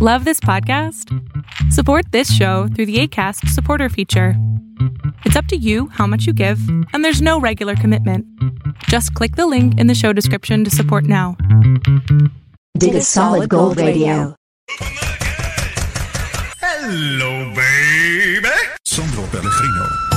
Love this podcast? Support this show through the ACAST supporter feature. It's up to you how much you give, and there's no regular commitment. Just click the link in the show description to support now. Dig a solid gold radio. Hello, baby. Sandro Pellegrino.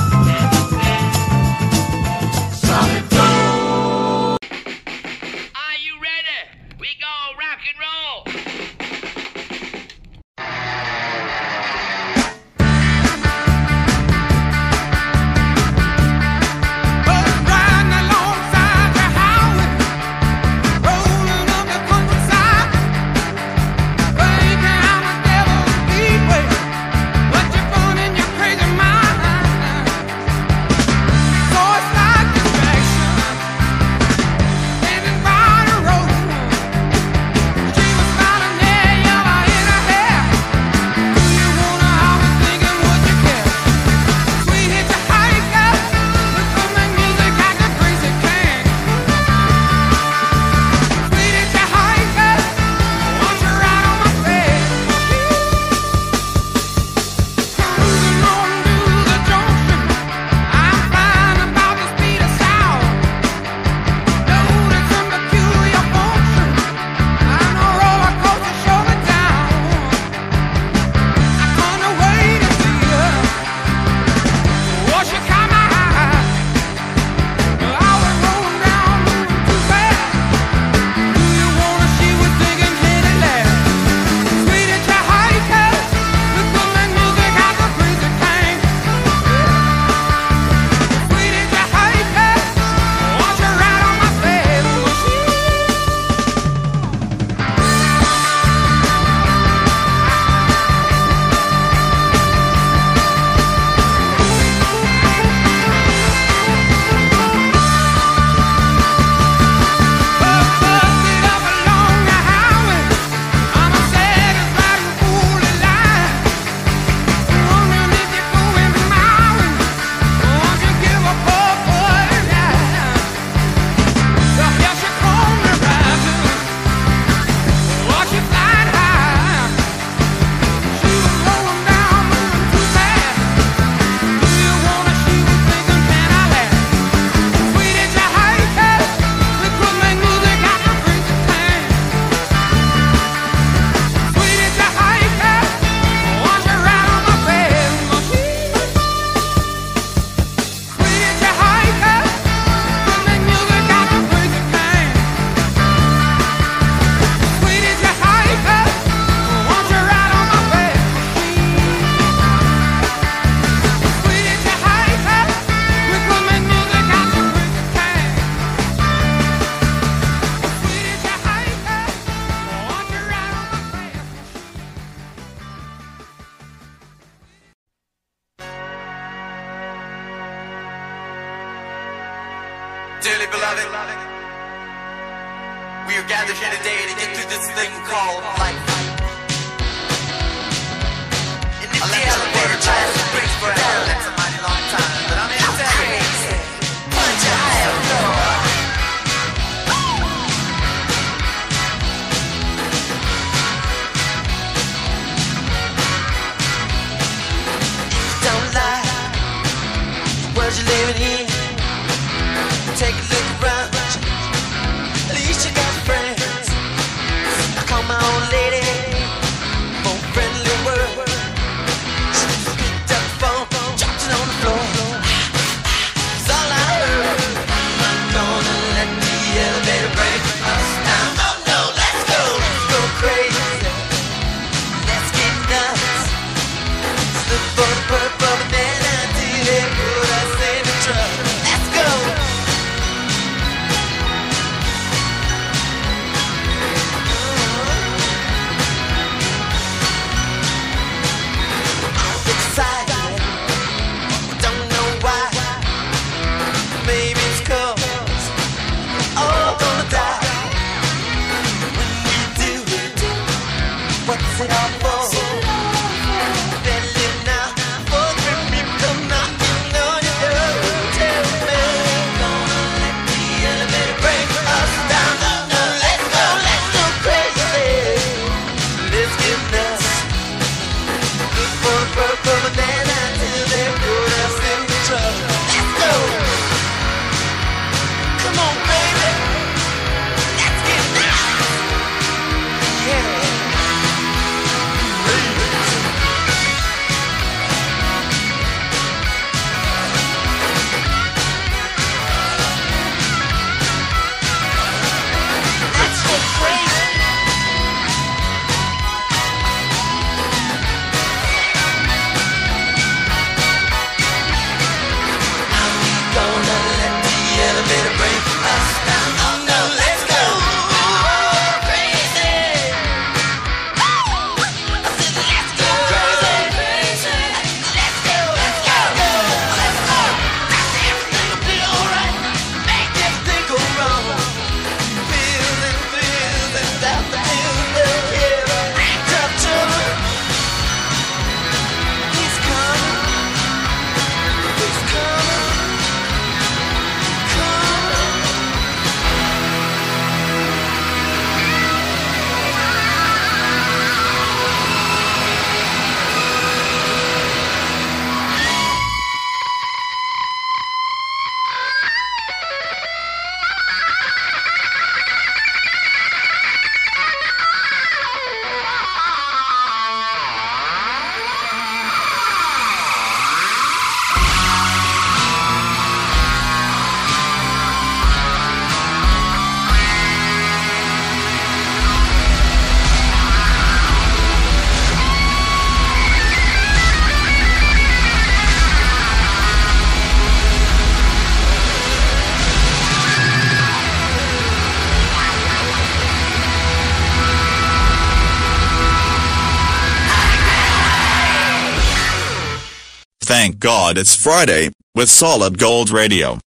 God it's Friday with Solid Gold Radio.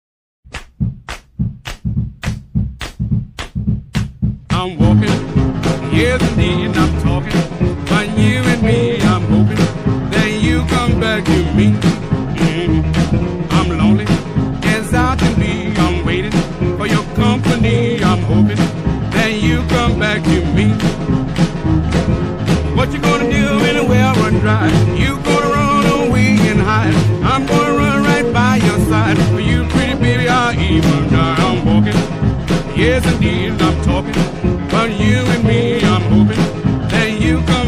I'm walking, yes indeed, I'm talking. But you and me, I'm hoping that you come back to me. Mhm. I'm lonely, as I can be. I'm waiting for your company. I'm hoping that you come back to me. What you gonna do when the well run dry? You I'm gonna run right by your side. For you, pretty baby, I'll even. I'm walking. Yes, indeed, I'm talking about you and me. I'm hoping that you come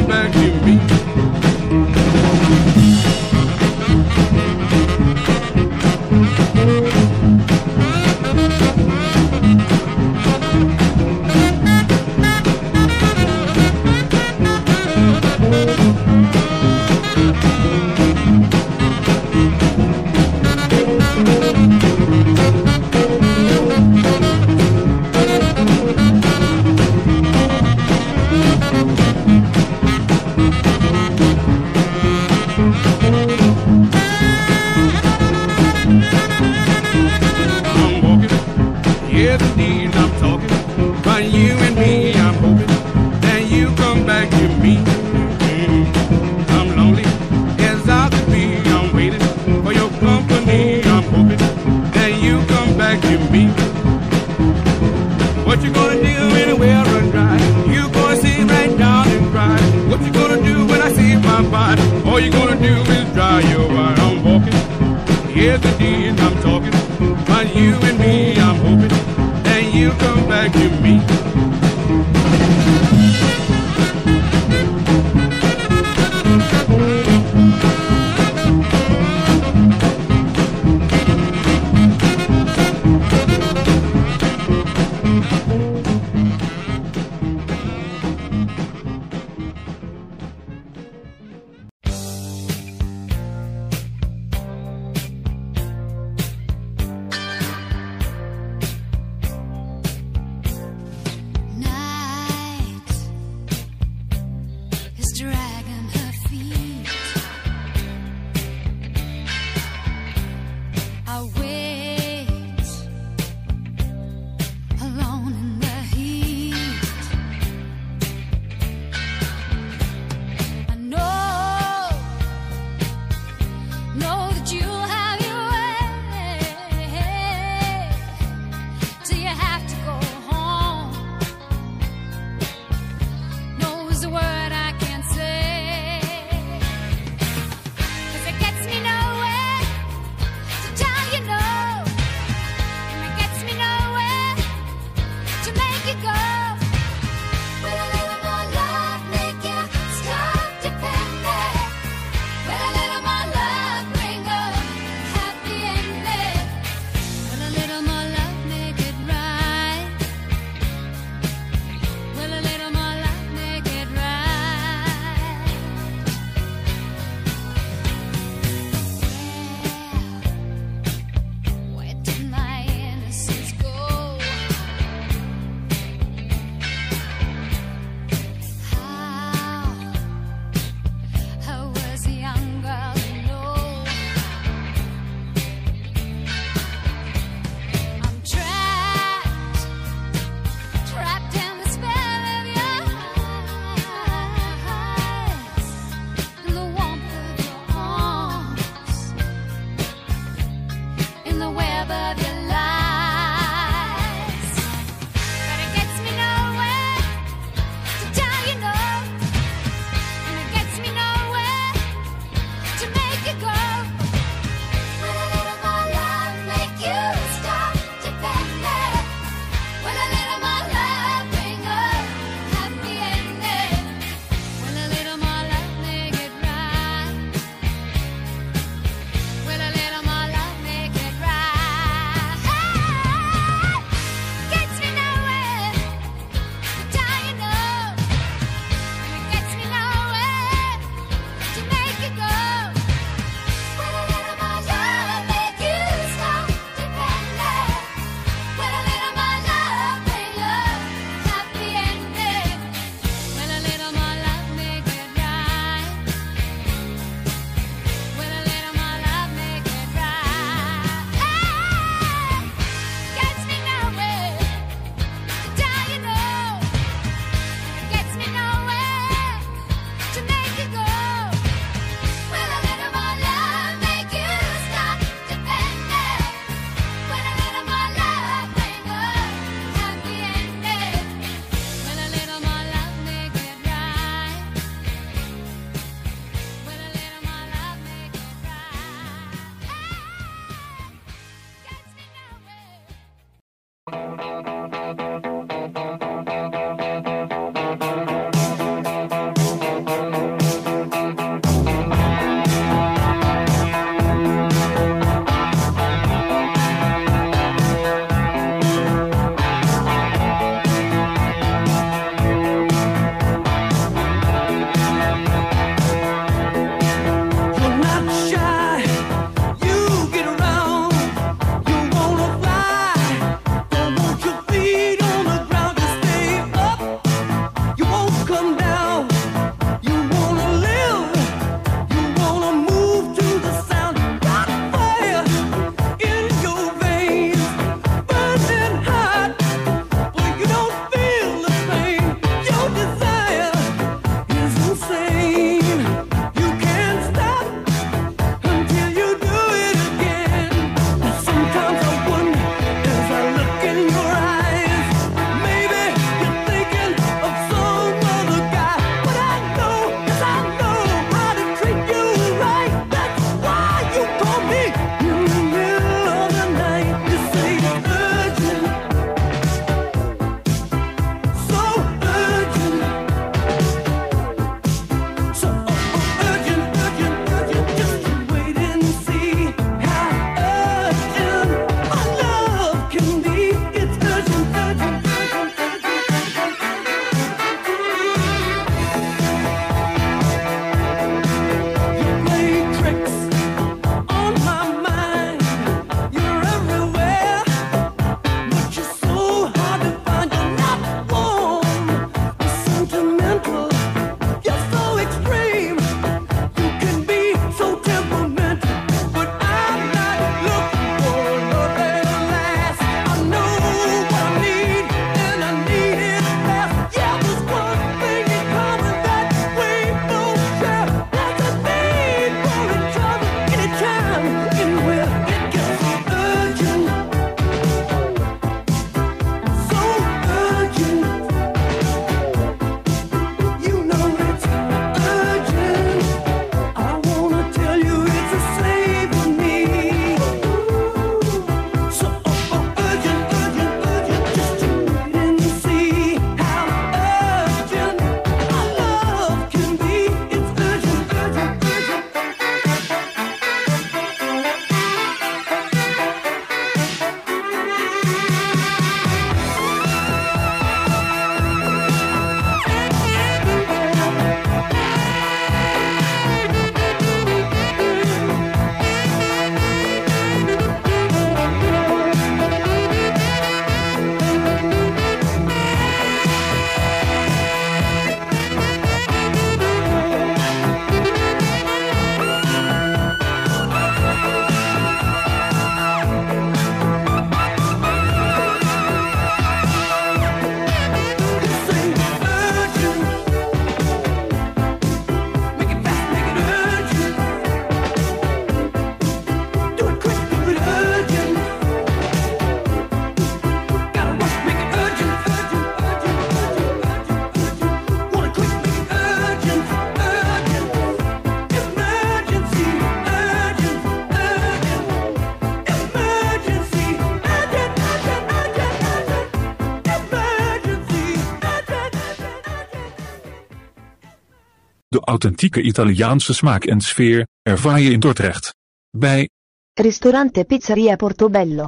authentieke Italiaanse smaak en sfeer ervaar je in Dordrecht. Bij Ristorante Pizzeria Portobello.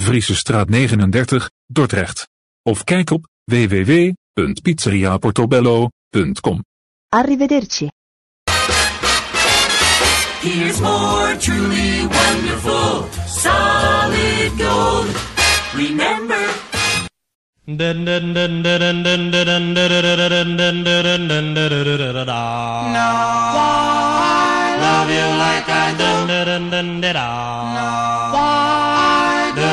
Friese straat 39, Dordrecht. Of kijk op www.pizzeriaportobello.com. Arrivederci. Here's more truly wonderful solid gold. Remember I love you like I do. No, I do.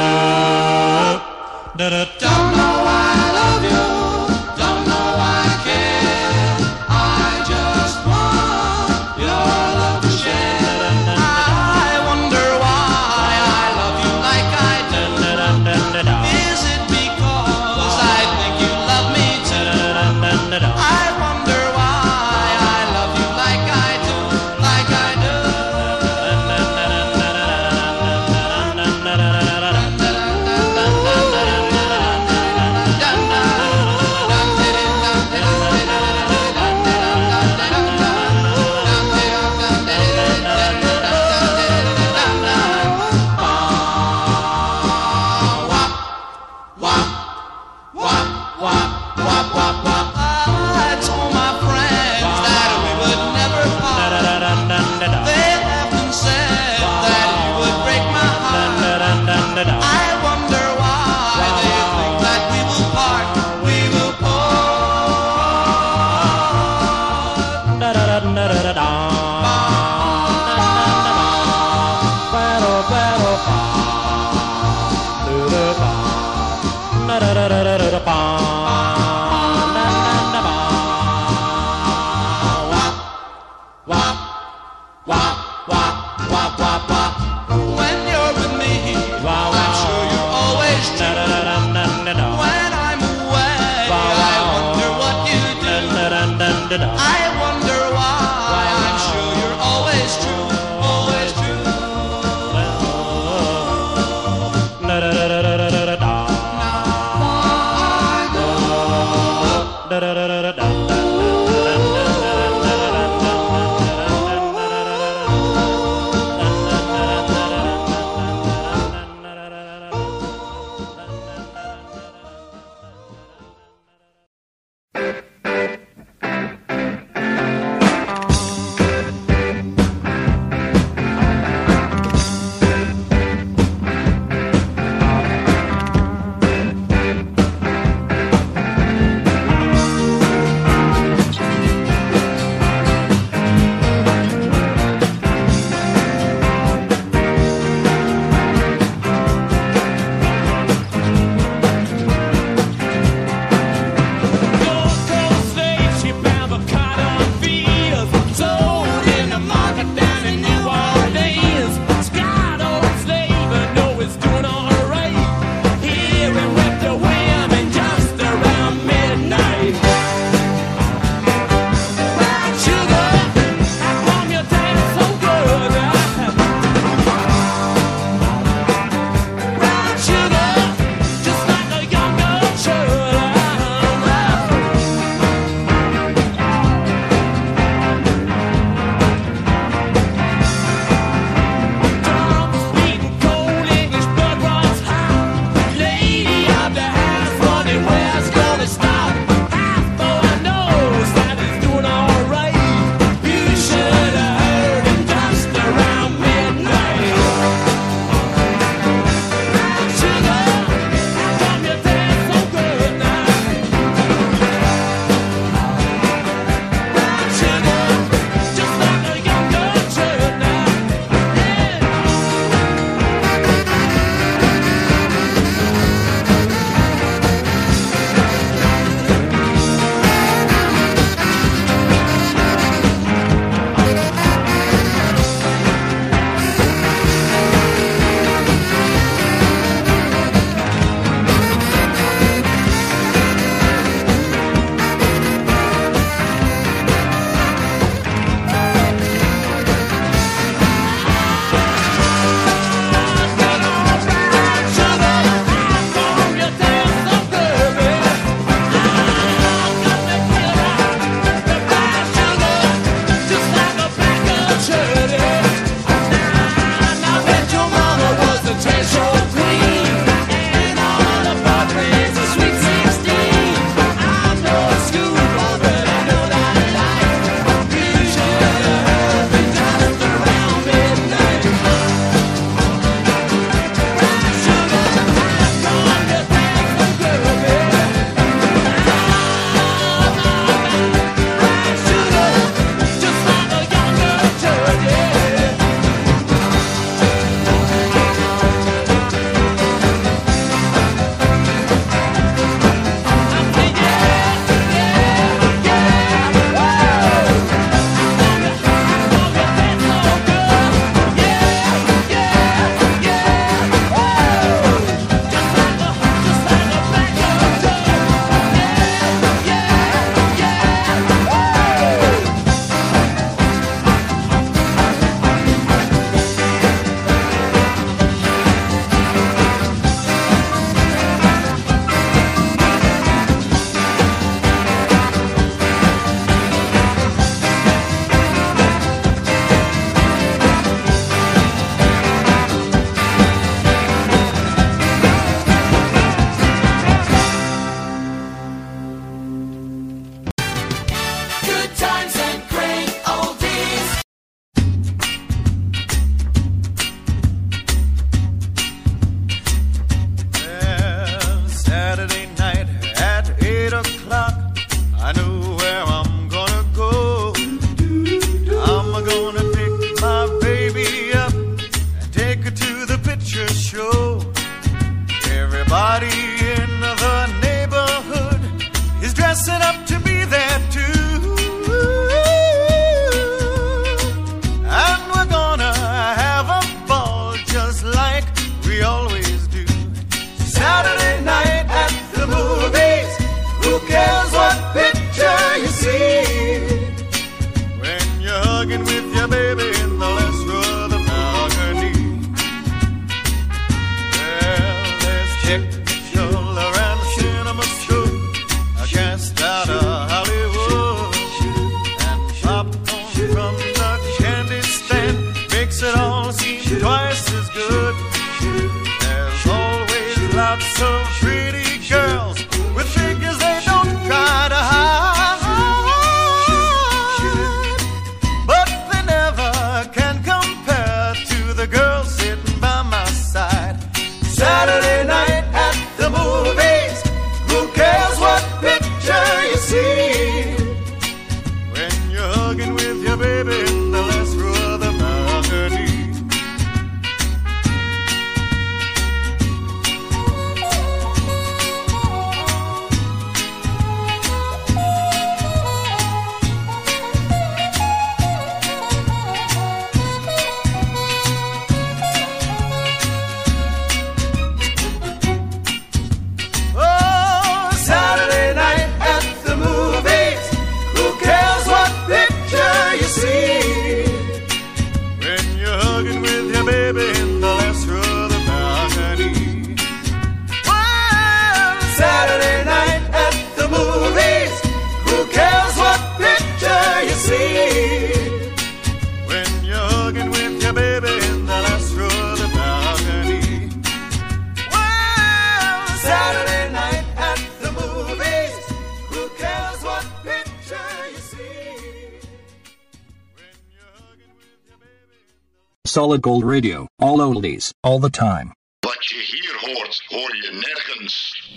Solid Gold Radio, all oldies, all the time. Wat you hear, hoort, hoor je nergens.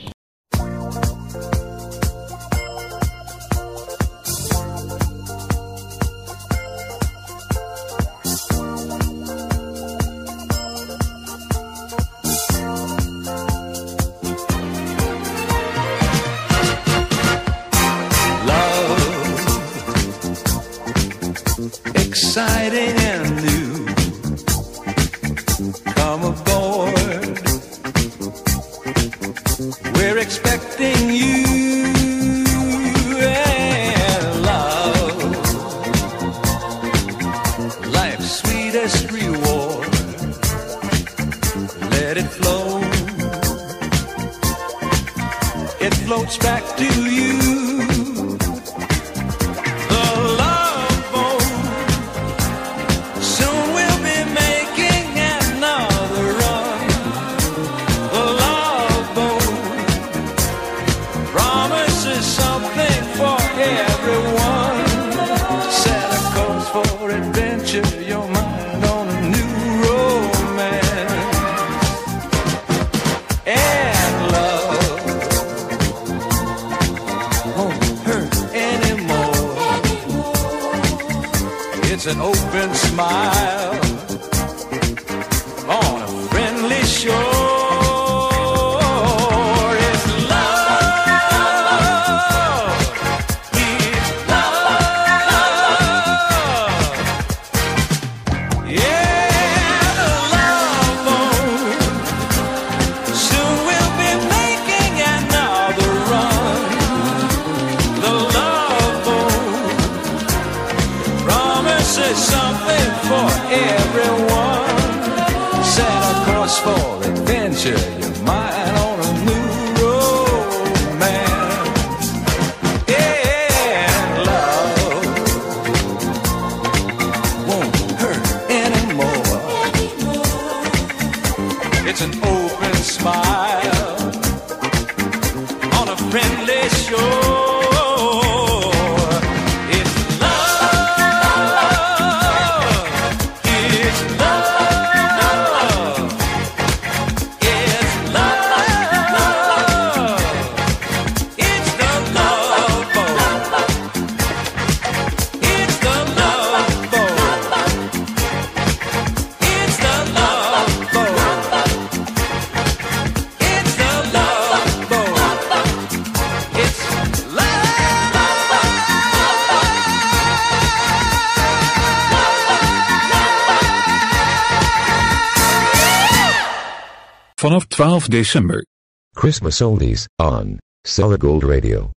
Love, exciting and new come aboard. We're expecting you. open smile. 12 december. Christmas oldies on Solid Gold Radio.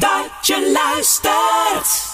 dat je luistert.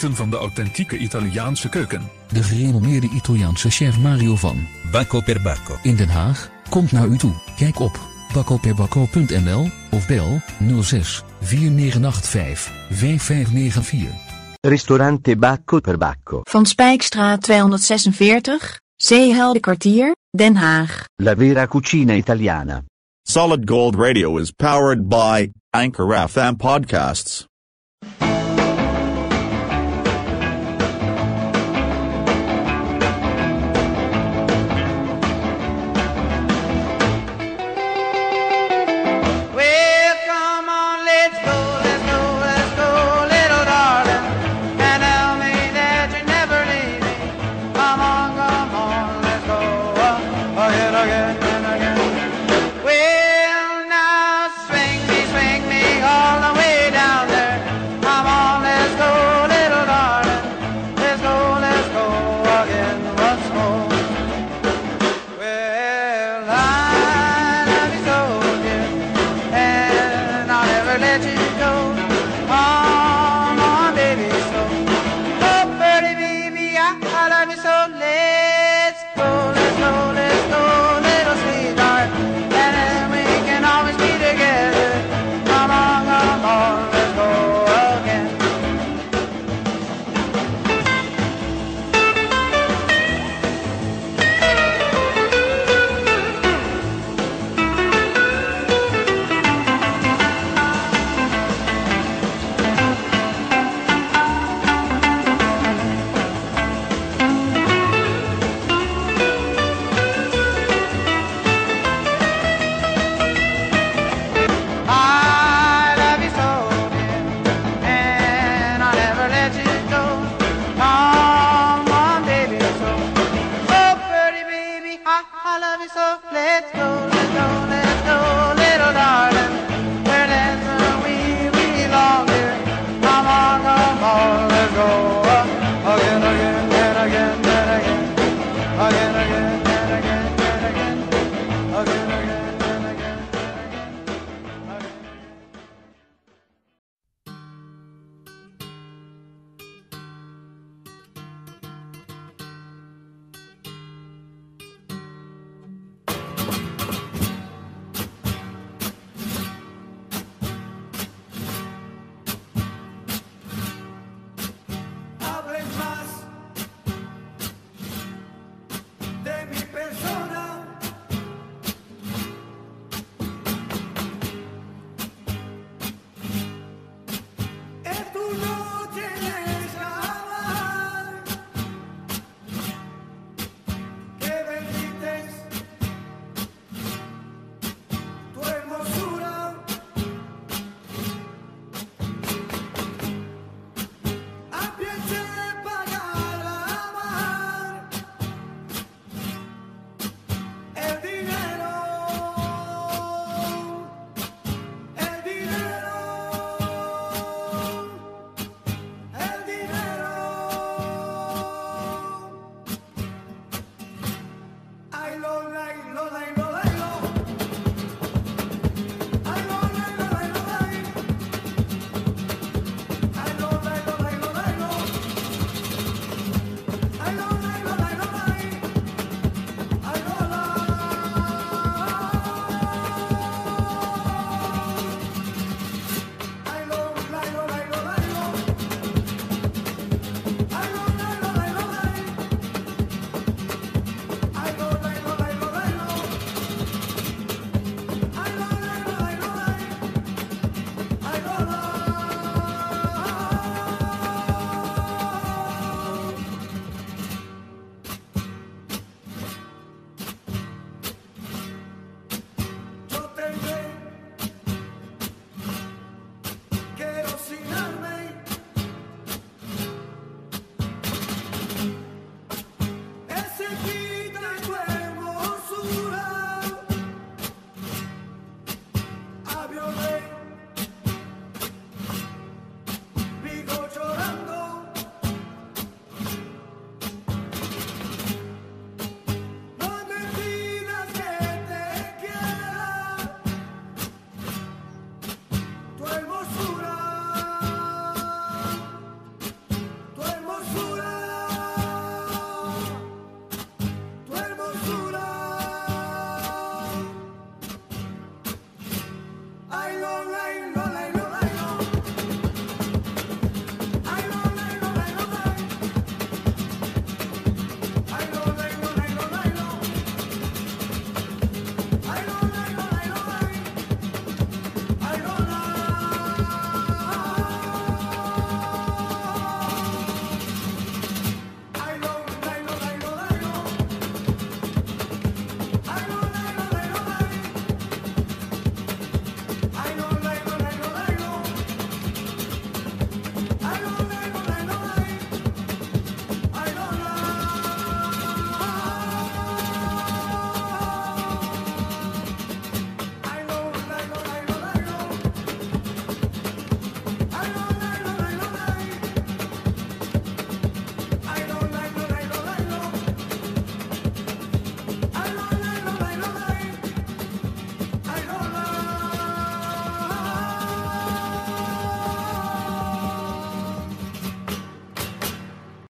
Genieten van de authentieke Italiaanse keuken. De gerenommeerde Italiaanse chef Mario van Bacco per Bacco. in Den Haag komt naar u toe. Kijk op bakkoperbakko.nl of bel 06 4985 5594. Ristorante Bacco per Bacco. Van Spijkstraat 246, Zeehelde kwartier, Den Haag. La vera cucina italiana. Solid Gold Radio is powered by Anchor FM Podcasts.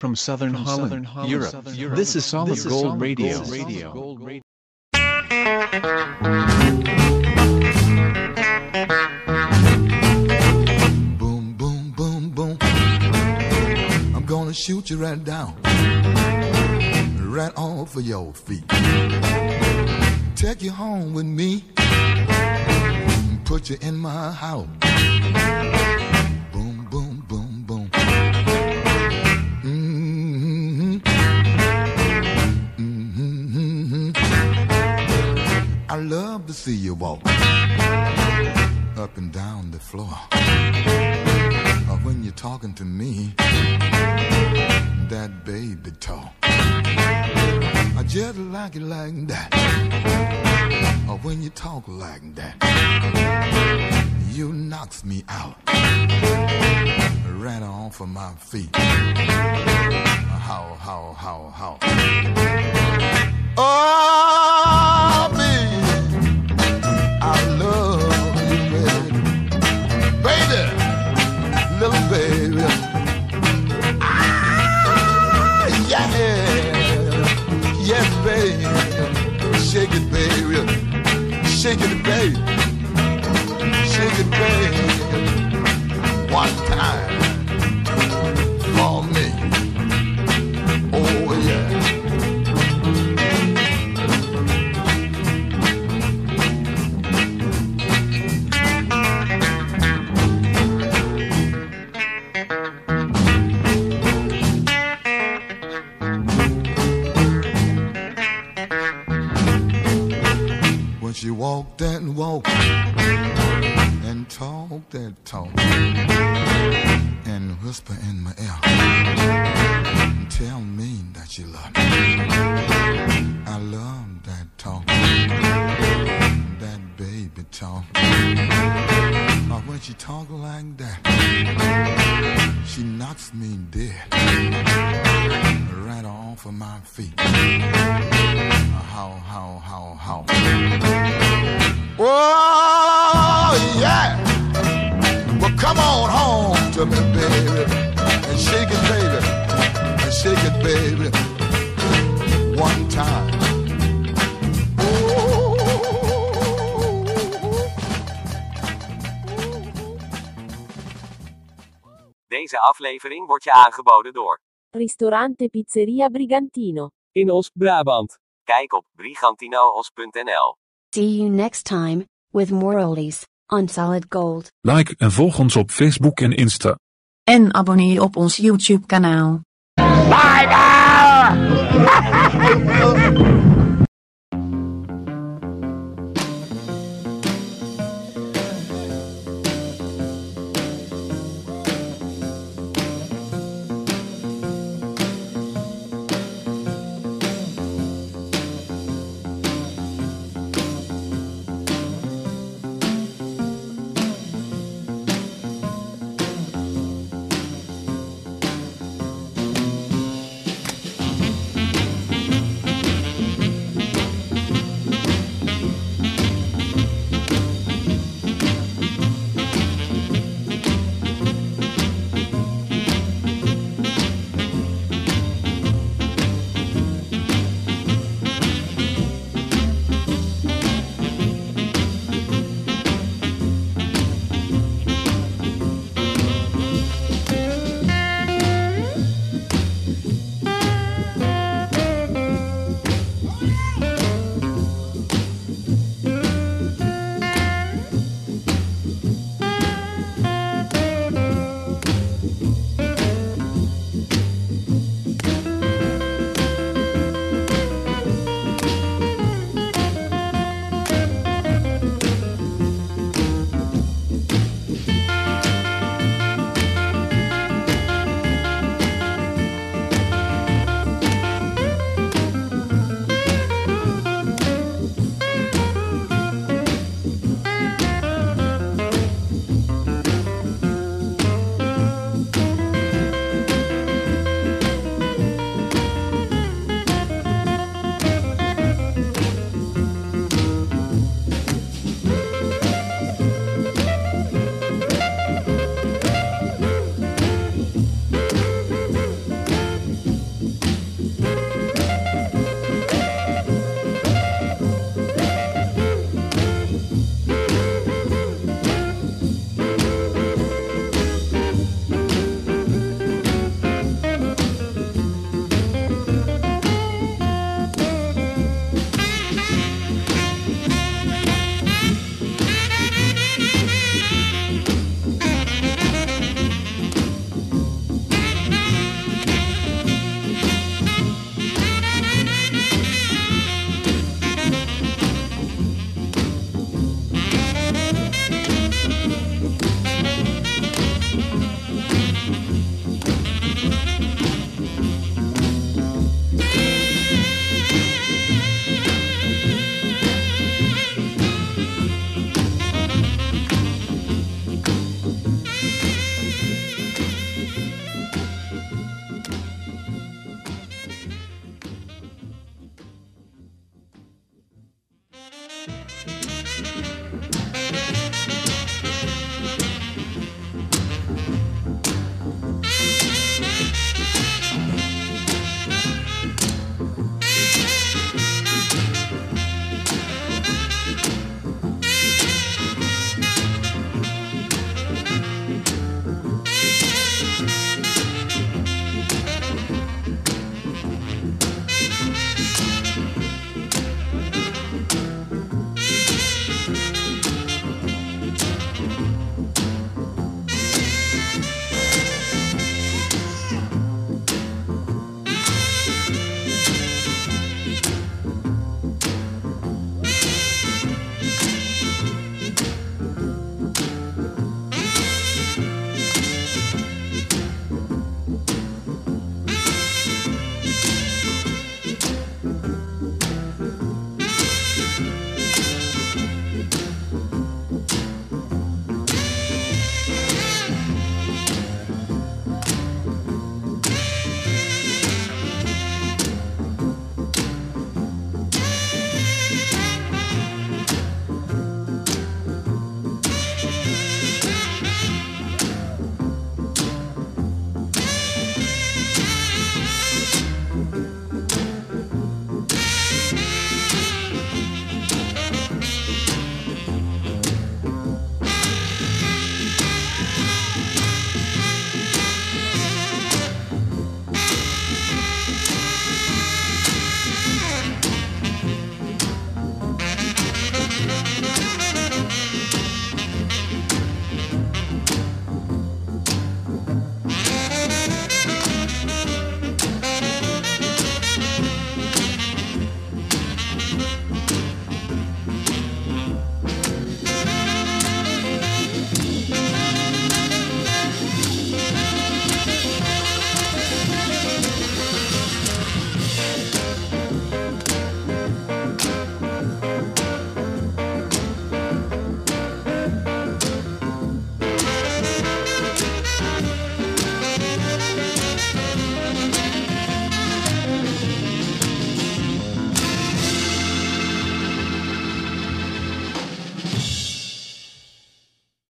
From Southern Holland, Europe. This is Solid Gold Radio. Boom, boom, boom, boom. I'm gonna shoot you right down, right off of your feet. Take you home with me, put you in my house. Like that. Or when you talk like that, you knocks me out. Right off of my feet. How, how, how, how. Oh, baby, Shake it, baby. Shake it, baby. One time baby. And shake it, baby. And shake it, baby. One time. Deze aflevering wordt je aangeboden door Ristorante Pizzeria Brigantino. In Oost-Brabant. Kijk op brigantinoos.nl. See you next time, with more oldies, on Solid Gold. Like en volg ons op Facebook en Insta. En abonneer je op ons YouTube kanaal. Bye bye!